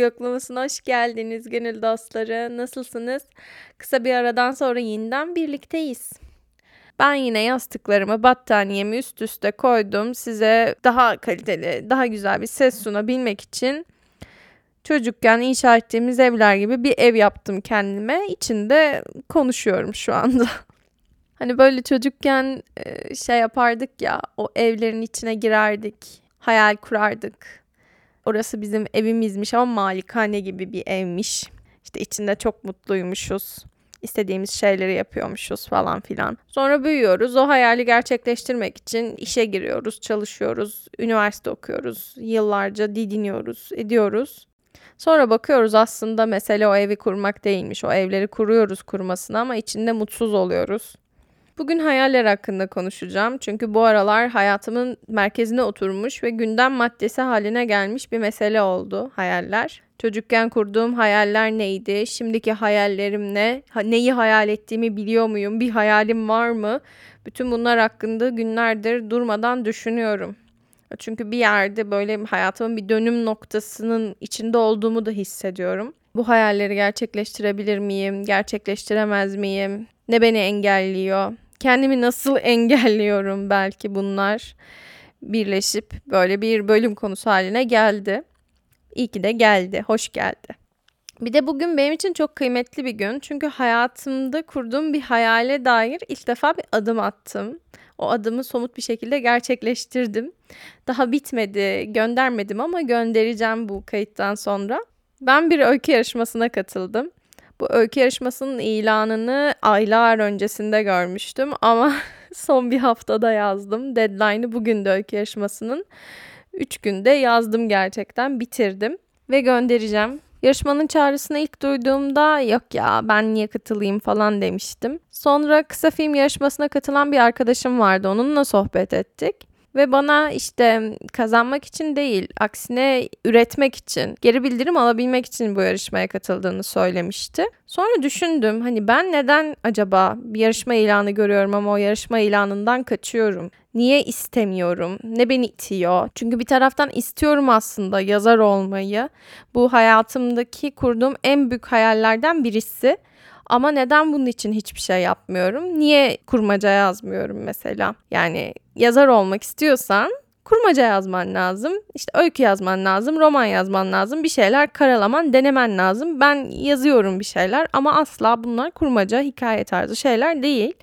Yoklaması'na hoş geldiniz gönül dostları. Nasılsınız? Kısa bir aradan sonra yeniden birlikteyiz. Ben yine yastıklarımı, battaniyemi üst üste koydum. Size daha kaliteli, daha güzel bir ses sunabilmek için çocukken inşa ettiğimiz evler gibi bir ev yaptım kendime. İçinde konuşuyorum şu anda. Hani böyle çocukken e, şey yapardık ya, o evlerin içine girerdik, hayal kurardık. Orası bizim evimizmiş ama malikane gibi bir evmiş. İşte içinde çok mutluymuşuz. İstediğimiz şeyleri yapıyormuşuz falan filan. Sonra büyüyoruz. O hayali gerçekleştirmek için işe giriyoruz, çalışıyoruz, üniversite okuyoruz, yıllarca didiniyoruz, ediyoruz. Sonra bakıyoruz aslında mesele o evi kurmak değilmiş. O evleri kuruyoruz kurmasına ama içinde mutsuz oluyoruz. Bugün hayaller hakkında konuşacağım. Çünkü bu aralar hayatımın merkezine oturmuş ve gündem maddesi haline gelmiş bir mesele oldu hayaller. Çocukken kurduğum hayaller neydi? Şimdiki hayallerim ne? Neyi hayal ettiğimi biliyor muyum? Bir hayalim var mı? Bütün bunlar hakkında günlerdir durmadan düşünüyorum. Çünkü bir yerde böyle hayatımın bir dönüm noktasının içinde olduğumu da hissediyorum. Bu hayalleri gerçekleştirebilir miyim? Gerçekleştiremez miyim? Ne beni engelliyor? Kendimi nasıl engelliyorum belki bunlar birleşip böyle bir bölüm konusu haline geldi. İyi ki de geldi, hoş geldi. Bir de bugün benim için çok kıymetli bir gün. Çünkü hayatımda kurduğum bir hayale dair ilk defa bir adım attım. O adımı somut bir şekilde gerçekleştirdim. Daha bitmedi, göndermedim ama göndereceğim bu kayıttan sonra. Ben bir öykü yarışmasına katıldım. Bu öykü yarışmasının ilanını aylar öncesinde görmüştüm ama son bir haftada yazdım. Deadline'ı bugün de öykü yarışmasının. 3 günde yazdım gerçekten, bitirdim ve göndereceğim. Yarışmanın çağrısını ilk duyduğumda yok ya ben niye katılayım falan demiştim. Sonra kısa film yarışmasına katılan bir arkadaşım vardı. Onunla sohbet ettik. Ve bana işte kazanmak için değil, aksine üretmek için, geri bildirim alabilmek için bu yarışmaya katıldığını söylemişti. Sonra düşündüm hani ben neden acaba bir yarışma ilanı görüyorum ama o yarışma ilanından kaçıyorum? Niye istemiyorum? Ne beni itiyor? Çünkü bir taraftan istiyorum aslında yazar olmayı. Bu hayatımdaki kurduğum en büyük hayallerden birisi. Ama neden bunun için hiçbir şey yapmıyorum? Niye kurmaca yazmıyorum mesela? Yani yazar olmak istiyorsan kurmaca yazman lazım. İşte öykü yazman lazım, roman yazman lazım. Bir şeyler karalaman, denemen lazım. Ben yazıyorum bir şeyler ama asla bunlar kurmaca, hikaye tarzı şeyler değil.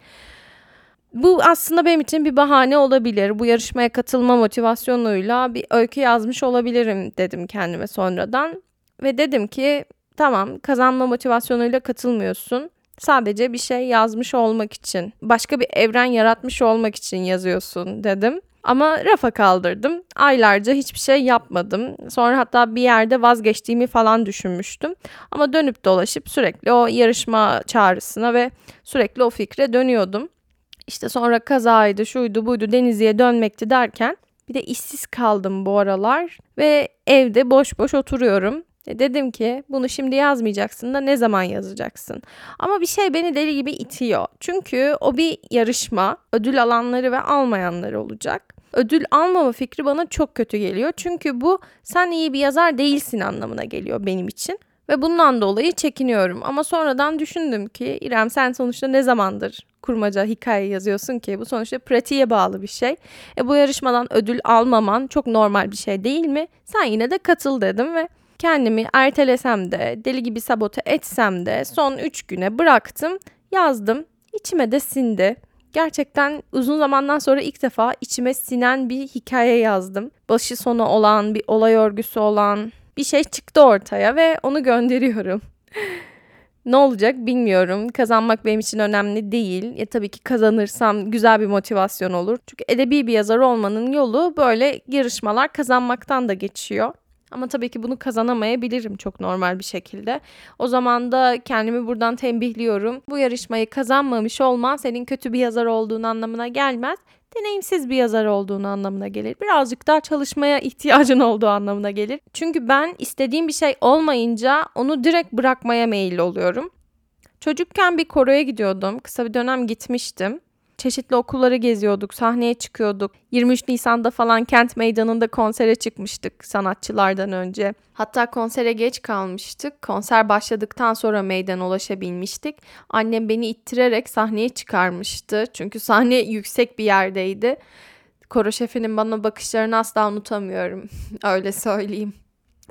Bu aslında benim için bir bahane olabilir. Bu yarışmaya katılma motivasyonuyla bir öykü yazmış olabilirim dedim kendime sonradan. Ve dedim ki tamam kazanma motivasyonuyla katılmıyorsun. Sadece bir şey yazmış olmak için, başka bir evren yaratmış olmak için yazıyorsun dedim. Ama rafa kaldırdım. Aylarca hiçbir şey yapmadım. Sonra hatta bir yerde vazgeçtiğimi falan düşünmüştüm. Ama dönüp dolaşıp sürekli o yarışma çağrısına ve sürekli o fikre dönüyordum. İşte sonra kazaydı, şuydu, buydu, Denizli'ye dönmekti derken bir de işsiz kaldım bu aralar ve evde boş boş oturuyorum. E dedim ki bunu şimdi yazmayacaksın da ne zaman yazacaksın? Ama bir şey beni deli gibi itiyor. Çünkü o bir yarışma. Ödül alanları ve almayanları olacak. Ödül almama fikri bana çok kötü geliyor. Çünkü bu sen iyi bir yazar değilsin anlamına geliyor benim için. Ve bundan dolayı çekiniyorum. Ama sonradan düşündüm ki İrem sen sonuçta ne zamandır kurmaca hikaye yazıyorsun ki? Bu sonuçta pratiğe bağlı bir şey. E bu yarışmadan ödül almaman çok normal bir şey değil mi? Sen yine de katıl dedim ve kendimi ertelesem de, deli gibi sabote etsem de son 3 güne bıraktım, yazdım. İçime de sindi. Gerçekten uzun zamandan sonra ilk defa içime sinen bir hikaye yazdım. Başı sonu olan, bir olay örgüsü olan bir şey çıktı ortaya ve onu gönderiyorum. ne olacak bilmiyorum. Kazanmak benim için önemli değil. Ya tabii ki kazanırsam güzel bir motivasyon olur. Çünkü edebi bir yazar olmanın yolu böyle yarışmalar kazanmaktan da geçiyor. Ama tabii ki bunu kazanamayabilirim çok normal bir şekilde. O zaman da kendimi buradan tembihliyorum. Bu yarışmayı kazanmamış olman senin kötü bir yazar olduğun anlamına gelmez. Deneyimsiz bir yazar olduğun anlamına gelir. Birazcık daha çalışmaya ihtiyacın olduğu anlamına gelir. Çünkü ben istediğim bir şey olmayınca onu direkt bırakmaya meyilli oluyorum. Çocukken bir koroya gidiyordum. Kısa bir dönem gitmiştim. Çeşitli okulları geziyorduk, sahneye çıkıyorduk. 23 Nisan'da falan kent meydanında konsere çıkmıştık sanatçılardan önce. Hatta konsere geç kalmıştık. Konser başladıktan sonra meydana ulaşabilmiştik. Annem beni ittirerek sahneye çıkarmıştı. Çünkü sahne yüksek bir yerdeydi. Koro şefinin bana bakışlarını asla unutamıyorum. Öyle söyleyeyim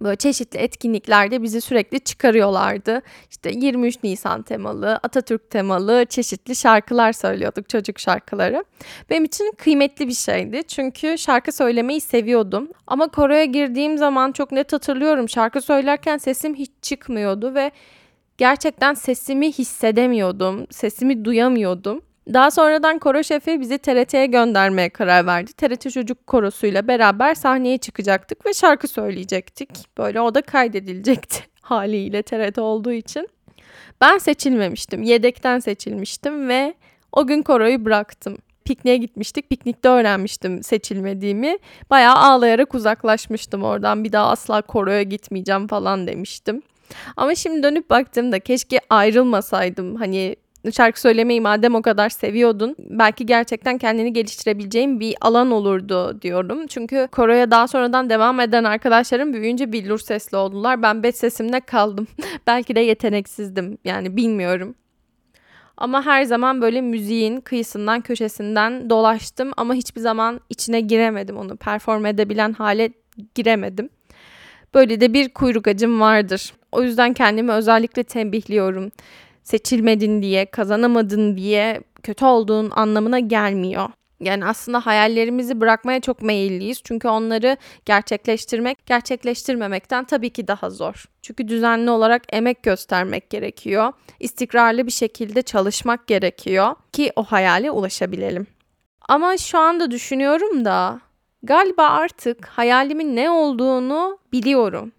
böyle çeşitli etkinliklerde bizi sürekli çıkarıyorlardı. İşte 23 Nisan temalı, Atatürk temalı çeşitli şarkılar söylüyorduk, çocuk şarkıları. Benim için kıymetli bir şeydi çünkü şarkı söylemeyi seviyordum. Ama koroya girdiğim zaman çok net hatırlıyorum şarkı söylerken sesim hiç çıkmıyordu ve gerçekten sesimi hissedemiyordum, sesimi duyamıyordum. Daha sonradan koro şefi bizi TRT'ye göndermeye karar verdi. TRT Çocuk Korosu'yla beraber sahneye çıkacaktık ve şarkı söyleyecektik. Böyle o da kaydedilecekti haliyle TRT olduğu için. Ben seçilmemiştim. Yedekten seçilmiştim ve o gün koroyu bıraktım. Pikniğe gitmiştik. Piknikte öğrenmiştim seçilmediğimi. Bayağı ağlayarak uzaklaşmıştım oradan. Bir daha asla koroya gitmeyeceğim falan demiştim. Ama şimdi dönüp baktığımda keşke ayrılmasaydım. Hani şarkı söylemeyi madem o kadar seviyordun belki gerçekten kendini geliştirebileceğin bir alan olurdu diyorum. Çünkü koroya daha sonradan devam eden arkadaşlarım büyüyünce billur sesli oldular. Ben bet sesimle kaldım. belki de yeteneksizdim yani bilmiyorum. Ama her zaman böyle müziğin kıyısından köşesinden dolaştım ama hiçbir zaman içine giremedim onu perform edebilen hale giremedim. Böyle de bir kuyruk acım vardır. O yüzden kendimi özellikle tembihliyorum seçilmedin diye, kazanamadın diye kötü olduğun anlamına gelmiyor. Yani aslında hayallerimizi bırakmaya çok meyilliyiz. Çünkü onları gerçekleştirmek, gerçekleştirmemekten tabii ki daha zor. Çünkü düzenli olarak emek göstermek gerekiyor. İstikrarlı bir şekilde çalışmak gerekiyor ki o hayale ulaşabilelim. Ama şu anda düşünüyorum da galiba artık hayalimin ne olduğunu biliyorum.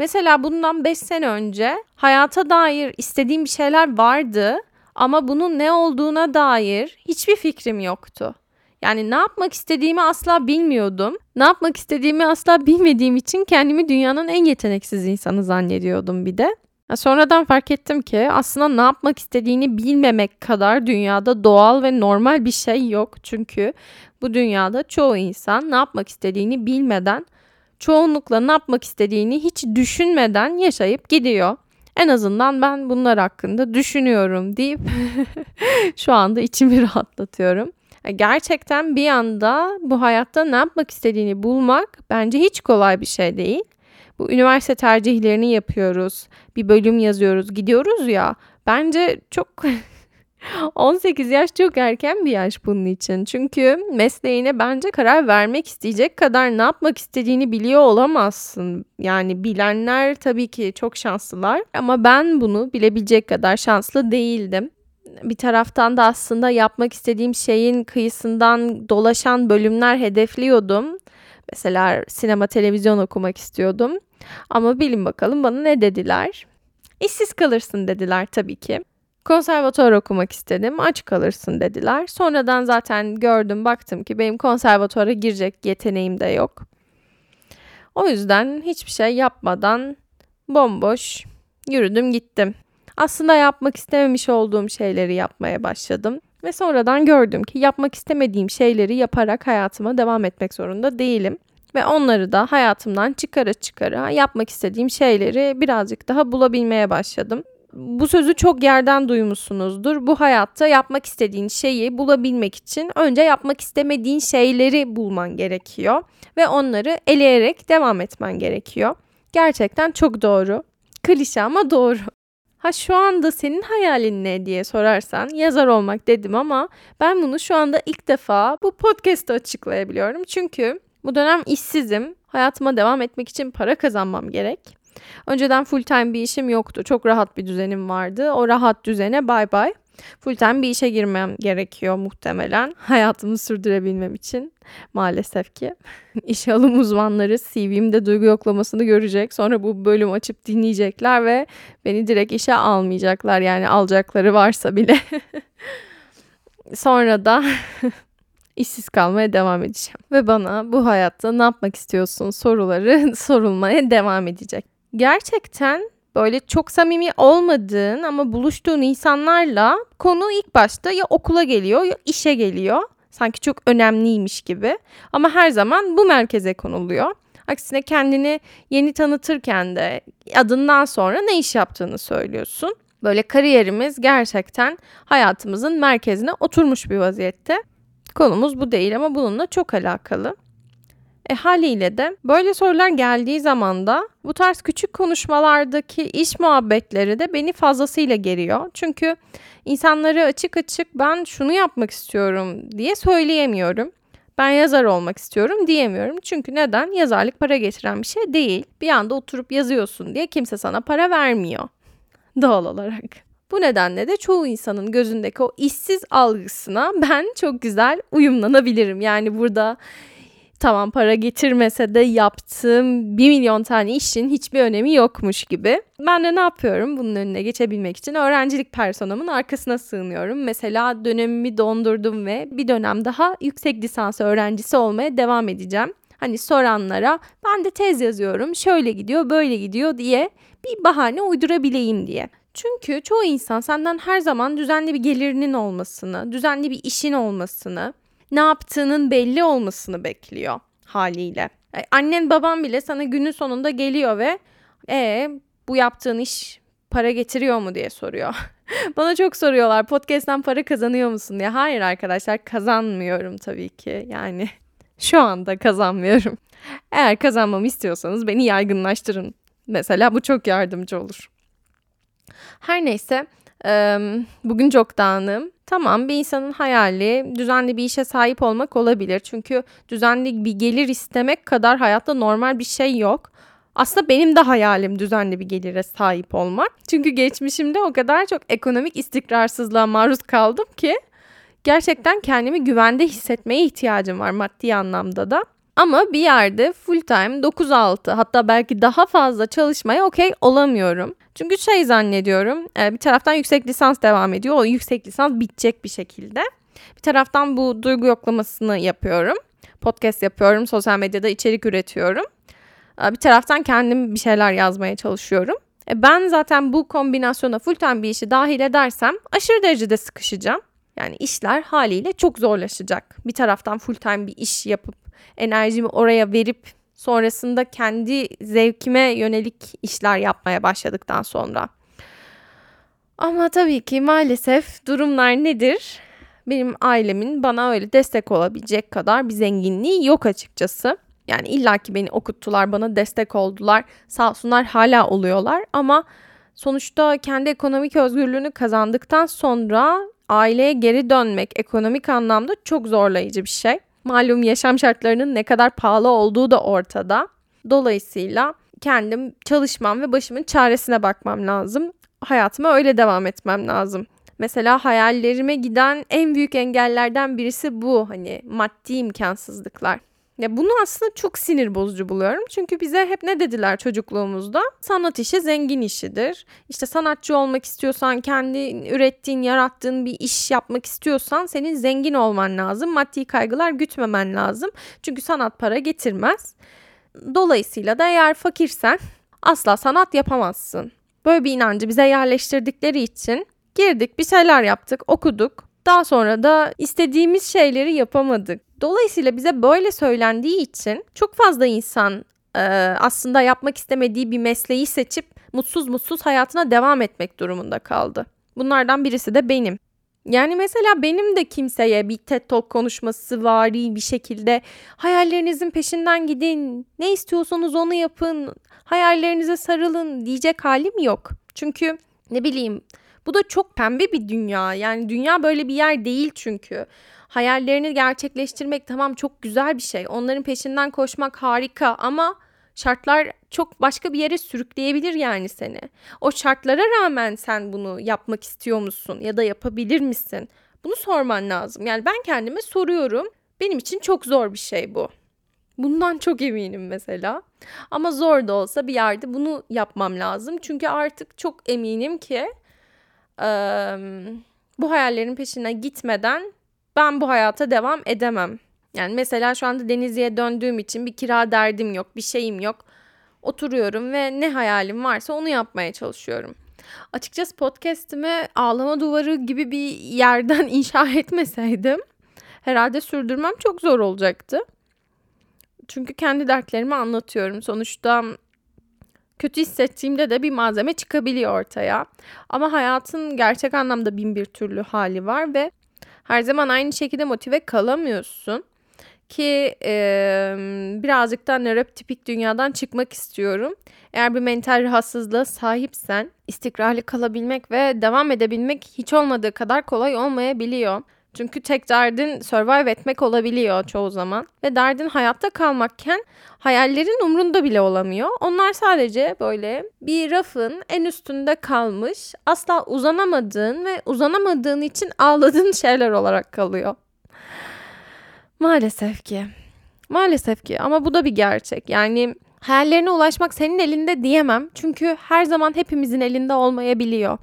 Mesela bundan 5 sene önce hayata dair istediğim bir şeyler vardı ama bunun ne olduğuna dair hiçbir fikrim yoktu. Yani ne yapmak istediğimi asla bilmiyordum. Ne yapmak istediğimi asla bilmediğim için kendimi dünyanın en yeteneksiz insanı zannediyordum bir de. Sonradan fark ettim ki aslında ne yapmak istediğini bilmemek kadar dünyada doğal ve normal bir şey yok. Çünkü bu dünyada çoğu insan ne yapmak istediğini bilmeden çoğunlukla ne yapmak istediğini hiç düşünmeden yaşayıp gidiyor. En azından ben bunlar hakkında düşünüyorum deyip şu anda içimi rahatlatıyorum. Gerçekten bir anda bu hayatta ne yapmak istediğini bulmak bence hiç kolay bir şey değil. Bu üniversite tercihlerini yapıyoruz. Bir bölüm yazıyoruz, gidiyoruz ya. Bence çok 18 yaş çok erken bir yaş bunun için. Çünkü mesleğine bence karar vermek isteyecek kadar ne yapmak istediğini biliyor olamazsın. Yani bilenler tabii ki çok şanslılar ama ben bunu bilebilecek kadar şanslı değildim. Bir taraftan da aslında yapmak istediğim şeyin kıyısından dolaşan bölümler hedefliyordum. Mesela sinema televizyon okumak istiyordum. Ama bilin bakalım bana ne dediler? İşsiz kalırsın dediler tabii ki. Konservatuvar okumak istedim. Aç kalırsın dediler. Sonradan zaten gördüm baktım ki benim konservatuvara girecek yeteneğim de yok. O yüzden hiçbir şey yapmadan bomboş yürüdüm gittim. Aslında yapmak istememiş olduğum şeyleri yapmaya başladım. Ve sonradan gördüm ki yapmak istemediğim şeyleri yaparak hayatıma devam etmek zorunda değilim. Ve onları da hayatımdan çıkara çıkara yapmak istediğim şeyleri birazcık daha bulabilmeye başladım bu sözü çok yerden duymuşsunuzdur. Bu hayatta yapmak istediğin şeyi bulabilmek için önce yapmak istemediğin şeyleri bulman gerekiyor ve onları eleyerek devam etmen gerekiyor. Gerçekten çok doğru. Klişe ama doğru. Ha şu anda senin hayalin ne diye sorarsan yazar olmak dedim ama ben bunu şu anda ilk defa bu podcast'ta açıklayabiliyorum. Çünkü bu dönem işsizim. Hayatıma devam etmek için para kazanmam gerek. Önceden full time bir işim yoktu. Çok rahat bir düzenim vardı. O rahat düzene bay bay. Full time bir işe girmem gerekiyor muhtemelen. Hayatımı sürdürebilmem için maalesef ki. İş alım uzmanları CV'mde duygu yoklamasını görecek. Sonra bu bölüm açıp dinleyecekler ve beni direkt işe almayacaklar. Yani alacakları varsa bile. Sonra da işsiz kalmaya devam edeceğim. Ve bana bu hayatta ne yapmak istiyorsun soruları sorulmaya devam edecek. Gerçekten böyle çok samimi olmadığın ama buluştuğun insanlarla konu ilk başta ya okula geliyor ya işe geliyor. Sanki çok önemliymiş gibi. Ama her zaman bu merkeze konuluyor. Aksine kendini yeni tanıtırken de adından sonra ne iş yaptığını söylüyorsun. Böyle kariyerimiz gerçekten hayatımızın merkezine oturmuş bir vaziyette. Konumuz bu değil ama bununla çok alakalı. E haliyle de böyle sorular geldiği zaman da bu tarz küçük konuşmalardaki iş muhabbetleri de beni fazlasıyla geriyor. Çünkü insanları açık açık ben şunu yapmak istiyorum diye söyleyemiyorum. Ben yazar olmak istiyorum diyemiyorum. Çünkü neden? Yazarlık para getiren bir şey değil. Bir anda oturup yazıyorsun diye kimse sana para vermiyor. Doğal olarak. Bu nedenle de çoğu insanın gözündeki o işsiz algısına ben çok güzel uyumlanabilirim. Yani burada tamam para getirmese de yaptığım bir milyon tane işin hiçbir önemi yokmuş gibi. Ben de ne yapıyorum bunun önüne geçebilmek için öğrencilik personamın arkasına sığınıyorum. Mesela dönemimi dondurdum ve bir dönem daha yüksek lisans öğrencisi olmaya devam edeceğim. Hani soranlara ben de tez yazıyorum şöyle gidiyor böyle gidiyor diye bir bahane uydurabileyim diye. Çünkü çoğu insan senden her zaman düzenli bir gelirinin olmasını, düzenli bir işin olmasını, ne yaptığının belli olmasını bekliyor haliyle. Yani annen baban bile sana günün sonunda geliyor ve e bu yaptığın iş para getiriyor mu diye soruyor. Bana çok soruyorlar podcast'ten para kazanıyor musun diye. Hayır arkadaşlar kazanmıyorum tabii ki. Yani şu anda kazanmıyorum. Eğer kazanmamı istiyorsanız beni yaygınlaştırın. Mesela bu çok yardımcı olur. Her neyse bugün çok dağınım. Tamam bir insanın hayali düzenli bir işe sahip olmak olabilir. Çünkü düzenli bir gelir istemek kadar hayatta normal bir şey yok. Aslında benim de hayalim düzenli bir gelire sahip olmak. Çünkü geçmişimde o kadar çok ekonomik istikrarsızlığa maruz kaldım ki gerçekten kendimi güvende hissetmeye ihtiyacım var maddi anlamda da. Ama bir yerde full time 9-6 hatta belki daha fazla çalışmaya okey olamıyorum. Çünkü şey zannediyorum e, bir taraftan yüksek lisans devam ediyor. O yüksek lisans bitecek bir şekilde. Bir taraftan bu duygu yoklamasını yapıyorum. Podcast yapıyorum. Sosyal medyada içerik üretiyorum. E, bir taraftan kendim bir şeyler yazmaya çalışıyorum. E, ben zaten bu kombinasyona full time bir işi dahil edersem aşırı derecede sıkışacağım. Yani işler haliyle çok zorlaşacak. Bir taraftan full time bir iş yapıp enerjimi oraya verip sonrasında kendi zevkime yönelik işler yapmaya başladıktan sonra. Ama tabii ki maalesef durumlar nedir? Benim ailemin bana öyle destek olabilecek kadar bir zenginliği yok açıkçası. Yani illaki beni okuttular, bana destek oldular. Sağ olsunlar hala oluyorlar ama sonuçta kendi ekonomik özgürlüğünü kazandıktan sonra aileye geri dönmek ekonomik anlamda çok zorlayıcı bir şey. Malum yaşam şartlarının ne kadar pahalı olduğu da ortada. Dolayısıyla kendim çalışmam ve başımın çaresine bakmam lazım. Hayatıma öyle devam etmem lazım. Mesela hayallerime giden en büyük engellerden birisi bu hani maddi imkansızlıklar. Ya bunu aslında çok sinir bozucu buluyorum. Çünkü bize hep ne dediler çocukluğumuzda? Sanat işi zengin işidir. İşte sanatçı olmak istiyorsan, kendi ürettiğin, yarattığın bir iş yapmak istiyorsan senin zengin olman lazım. Maddi kaygılar gütmemen lazım. Çünkü sanat para getirmez. Dolayısıyla da eğer fakirsen asla sanat yapamazsın. Böyle bir inancı bize yerleştirdikleri için girdik, bir şeyler yaptık, okuduk. Daha sonra da istediğimiz şeyleri yapamadık. Dolayısıyla bize böyle söylendiği için çok fazla insan e, aslında yapmak istemediği bir mesleği seçip mutsuz mutsuz hayatına devam etmek durumunda kaldı. Bunlardan birisi de benim. Yani mesela benim de kimseye bir TED Talk konuşması vari bir şekilde hayallerinizin peşinden gidin, ne istiyorsanız onu yapın, hayallerinize sarılın diyecek halim yok. Çünkü ne bileyim bu da çok pembe bir dünya. Yani dünya böyle bir yer değil çünkü. Hayallerini gerçekleştirmek tamam çok güzel bir şey. Onların peşinden koşmak harika ama şartlar çok başka bir yere sürükleyebilir yani seni. O şartlara rağmen sen bunu yapmak istiyor musun ya da yapabilir misin? Bunu sorman lazım. Yani ben kendime soruyorum. Benim için çok zor bir şey bu. Bundan çok eminim mesela. Ama zor da olsa bir yerde bunu yapmam lazım. Çünkü artık çok eminim ki bu hayallerin peşine gitmeden ben bu hayata devam edemem. Yani mesela şu anda Denizli'ye döndüğüm için bir kira derdim yok, bir şeyim yok. oturuyorum ve ne hayalim varsa onu yapmaya çalışıyorum. Açıkçası podcast'imi ağlama duvarı gibi bir yerden inşa etmeseydim herhalde sürdürmem çok zor olacaktı. Çünkü kendi dertlerimi anlatıyorum. Sonuçta kötü hissettiğimde de bir malzeme çıkabiliyor ortaya. Ama hayatın gerçek anlamda bin bir türlü hali var ve her zaman aynı şekilde motive kalamıyorsun. Ki e, birazcık da nörotipik dünyadan çıkmak istiyorum. Eğer bir mental rahatsızlığa sahipsen istikrarlı kalabilmek ve devam edebilmek hiç olmadığı kadar kolay olmayabiliyor. Çünkü tek derdin survive etmek olabiliyor çoğu zaman. Ve derdin hayatta kalmakken hayallerin umrunda bile olamıyor. Onlar sadece böyle bir rafın en üstünde kalmış, asla uzanamadığın ve uzanamadığın için ağladığın şeyler olarak kalıyor. Maalesef ki. Maalesef ki ama bu da bir gerçek. Yani hayallerine ulaşmak senin elinde diyemem. Çünkü her zaman hepimizin elinde olmayabiliyor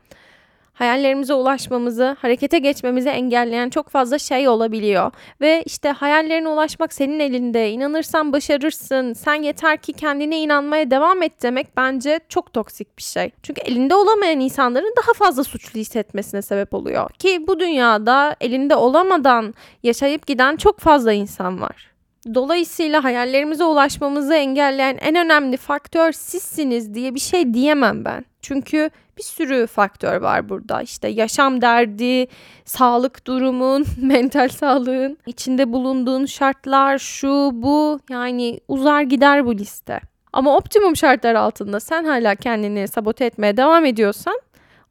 hayallerimize ulaşmamızı, harekete geçmemizi engelleyen çok fazla şey olabiliyor. Ve işte hayallerine ulaşmak senin elinde. İnanırsan başarırsın. Sen yeter ki kendine inanmaya devam et demek bence çok toksik bir şey. Çünkü elinde olamayan insanların daha fazla suçlu hissetmesine sebep oluyor. Ki bu dünyada elinde olamadan yaşayıp giden çok fazla insan var. Dolayısıyla hayallerimize ulaşmamızı engelleyen en önemli faktör sizsiniz diye bir şey diyemem ben. Çünkü bir sürü faktör var burada. İşte yaşam derdi, sağlık durumun, mental sağlığın, içinde bulunduğun şartlar, şu bu yani uzar gider bu liste. Ama optimum şartlar altında sen hala kendini sabote etmeye devam ediyorsan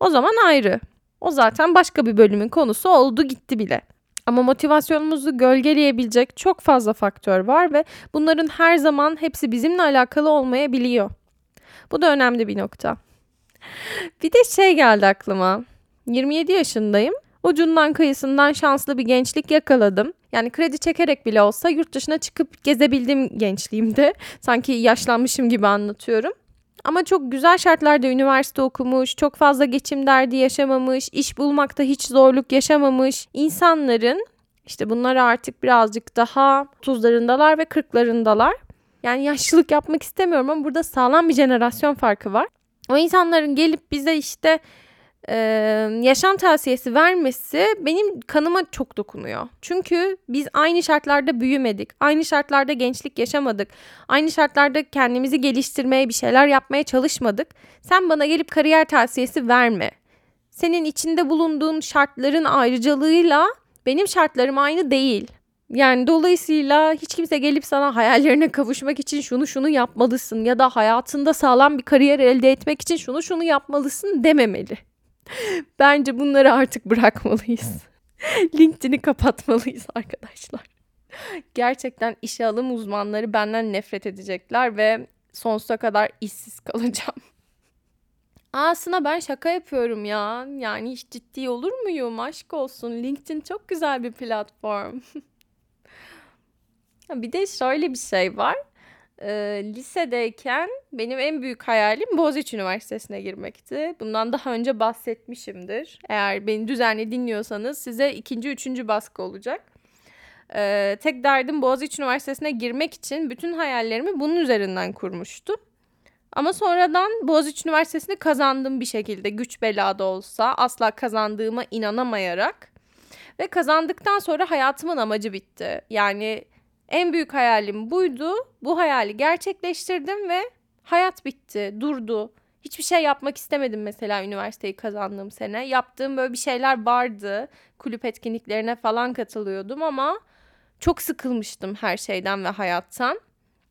o zaman ayrı. O zaten başka bir bölümün konusu oldu gitti bile. Ama motivasyonumuzu gölgeleyebilecek çok fazla faktör var ve bunların her zaman hepsi bizimle alakalı olmayabiliyor. Bu da önemli bir nokta. Bir de şey geldi aklıma. 27 yaşındayım. Ucundan kıyısından şanslı bir gençlik yakaladım. Yani kredi çekerek bile olsa yurt dışına çıkıp gezebildim gençliğimde. Sanki yaşlanmışım gibi anlatıyorum. Ama çok güzel şartlarda üniversite okumuş, çok fazla geçim derdi yaşamamış, iş bulmakta hiç zorluk yaşamamış insanların işte bunlar artık birazcık daha tuzlarındalar ve kırklarındalar. Yani yaşlılık yapmak istemiyorum ama burada sağlam bir jenerasyon farkı var. O insanların gelip bize işte e, yaşam tavsiyesi vermesi benim kanıma çok dokunuyor. Çünkü biz aynı şartlarda büyümedik. Aynı şartlarda gençlik yaşamadık. Aynı şartlarda kendimizi geliştirmeye bir şeyler yapmaya çalışmadık. Sen bana gelip kariyer tavsiyesi verme. Senin içinde bulunduğun şartların ayrıcalığıyla benim şartlarım aynı değil. Yani dolayısıyla hiç kimse gelip sana hayallerine kavuşmak için şunu şunu yapmalısın ya da hayatında sağlam bir kariyer elde etmek için şunu şunu yapmalısın dememeli. Bence bunları artık bırakmalıyız. LinkedIn'i kapatmalıyız arkadaşlar. Gerçekten işe alım uzmanları benden nefret edecekler ve sonsuza kadar işsiz kalacağım. Aslında ben şaka yapıyorum ya. Yani hiç ciddi olur muyum? Aşk olsun. LinkedIn çok güzel bir platform. Bir de şöyle bir şey var. Ee, lisedeyken benim en büyük hayalim Boğaziçi Üniversitesi'ne girmekti. Bundan daha önce bahsetmişimdir. Eğer beni düzenli dinliyorsanız size ikinci, üçüncü baskı olacak. Ee, tek derdim Boğaziçi Üniversitesi'ne girmek için bütün hayallerimi bunun üzerinden kurmuştum. Ama sonradan Boğaziçi Üniversitesi'ni kazandım bir şekilde güç belada olsa asla kazandığıma inanamayarak ve kazandıktan sonra hayatımın amacı bitti. Yani en büyük hayalim buydu. Bu hayali gerçekleştirdim ve hayat bitti, durdu. Hiçbir şey yapmak istemedim mesela üniversiteyi kazandığım sene. Yaptığım böyle bir şeyler vardı. Kulüp etkinliklerine falan katılıyordum ama çok sıkılmıştım her şeyden ve hayattan.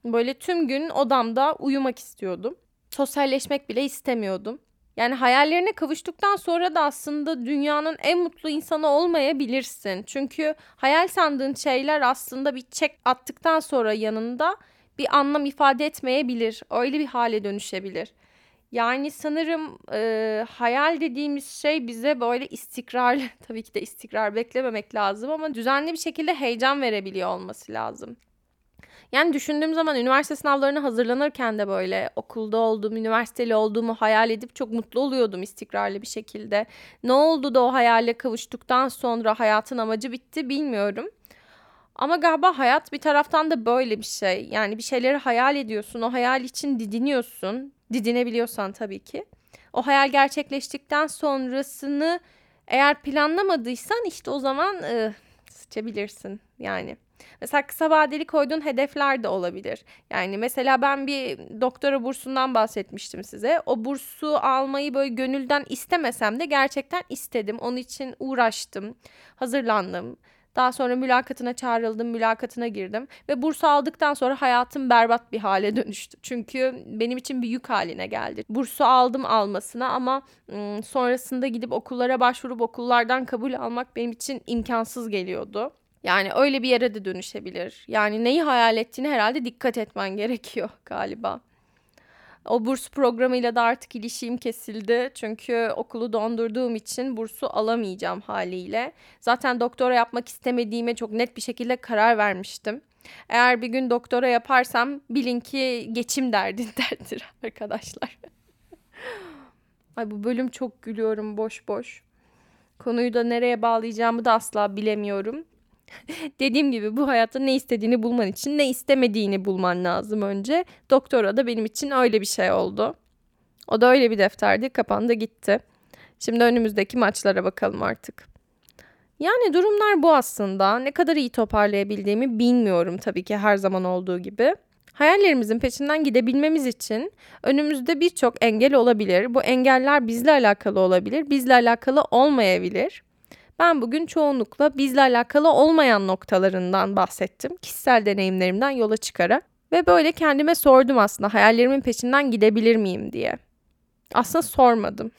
Böyle tüm gün odamda uyumak istiyordum. Sosyalleşmek bile istemiyordum. Yani hayallerine kavuştuktan sonra da aslında dünyanın en mutlu insanı olmayabilirsin. Çünkü hayal sandığın şeyler aslında bir çek attıktan sonra yanında bir anlam ifade etmeyebilir. Öyle bir hale dönüşebilir. Yani sanırım e, hayal dediğimiz şey bize böyle istikrar, tabii ki de istikrar beklememek lazım ama düzenli bir şekilde heyecan verebiliyor olması lazım. Yani düşündüğüm zaman üniversite sınavlarına hazırlanırken de böyle okulda olduğum, üniversiteli olduğumu hayal edip çok mutlu oluyordum istikrarlı bir şekilde. Ne oldu da o hayale kavuştuktan sonra hayatın amacı bitti bilmiyorum. Ama galiba hayat bir taraftan da böyle bir şey. Yani bir şeyleri hayal ediyorsun. O hayal için didiniyorsun. Didinebiliyorsan tabii ki. O hayal gerçekleştikten sonrasını eğer planlamadıysan işte o zaman ıı, sıçabilirsin yani. Mesela kısa vadeli koyduğun hedefler de olabilir. Yani mesela ben bir doktora bursundan bahsetmiştim size. O bursu almayı böyle gönülden istemesem de gerçekten istedim. Onun için uğraştım, hazırlandım. Daha sonra mülakatına çağrıldım, mülakatına girdim ve bursu aldıktan sonra hayatım berbat bir hale dönüştü. Çünkü benim için bir yük haline geldi. Bursu aldım almasına ama ım, sonrasında gidip okullara başvurup okullardan kabul almak benim için imkansız geliyordu. Yani öyle bir yere de dönüşebilir. Yani neyi hayal ettiğini herhalde dikkat etmen gerekiyor galiba. O burs programıyla da artık ilişiğim kesildi. Çünkü okulu dondurduğum için bursu alamayacağım haliyle. Zaten doktora yapmak istemediğime çok net bir şekilde karar vermiştim. Eğer bir gün doktora yaparsam bilin ki geçim derdindendir arkadaşlar. Ay bu bölüm çok gülüyorum boş boş. Konuyu da nereye bağlayacağımı da asla bilemiyorum. Dediğim gibi bu hayatta ne istediğini bulman için ne istemediğini bulman lazım önce. Doktora da benim için öyle bir şey oldu. O da öyle bir defterdi, kapandı gitti. Şimdi önümüzdeki maçlara bakalım artık. Yani durumlar bu aslında. Ne kadar iyi toparlayabildiğimi bilmiyorum tabii ki her zaman olduğu gibi. Hayallerimizin peşinden gidebilmemiz için önümüzde birçok engel olabilir. Bu engeller bizle alakalı olabilir, bizle alakalı olmayabilir. Ben bugün çoğunlukla bizle alakalı olmayan noktalarından bahsettim. Kişisel deneyimlerimden yola çıkarak. Ve böyle kendime sordum aslında hayallerimin peşinden gidebilir miyim diye. Aslında sormadım.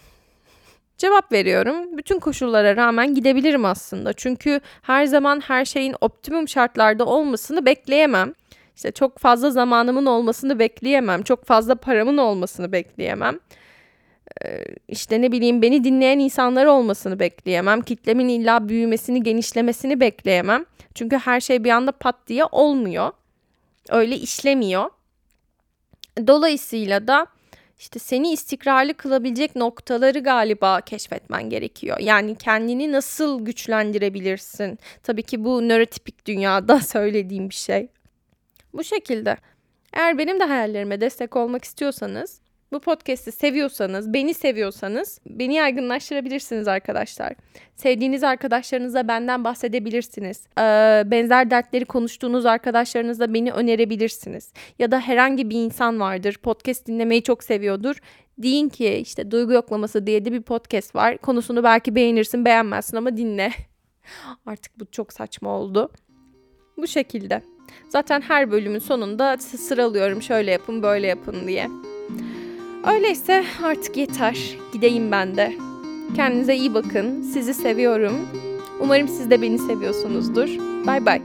Cevap veriyorum. Bütün koşullara rağmen gidebilirim aslında. Çünkü her zaman her şeyin optimum şartlarda olmasını bekleyemem. İşte çok fazla zamanımın olmasını bekleyemem. Çok fazla paramın olmasını bekleyemem işte ne bileyim beni dinleyen insanlar olmasını bekleyemem. Kitlemin illa büyümesini, genişlemesini bekleyemem. Çünkü her şey bir anda pat diye olmuyor. Öyle işlemiyor. Dolayısıyla da işte seni istikrarlı kılabilecek noktaları galiba keşfetmen gerekiyor. Yani kendini nasıl güçlendirebilirsin? Tabii ki bu nörotipik dünyada söylediğim bir şey. Bu şekilde. Eğer benim de hayallerime destek olmak istiyorsanız bu podcast'i seviyorsanız, beni seviyorsanız beni yaygınlaştırabilirsiniz arkadaşlar. Sevdiğiniz arkadaşlarınıza benden bahsedebilirsiniz. Ee, benzer dertleri konuştuğunuz arkadaşlarınızla beni önerebilirsiniz. Ya da herhangi bir insan vardır, podcast dinlemeyi çok seviyordur. Deyin ki işte duygu yoklaması diye de bir podcast var. Konusunu belki beğenirsin, beğenmezsin ama dinle. Artık bu çok saçma oldu. Bu şekilde. Zaten her bölümün sonunda sıralıyorum şöyle yapın böyle yapın diye. Öyleyse artık yeter. Gideyim ben de. Kendinize iyi bakın. Sizi seviyorum. Umarım siz de beni seviyorsunuzdur. Bay bay.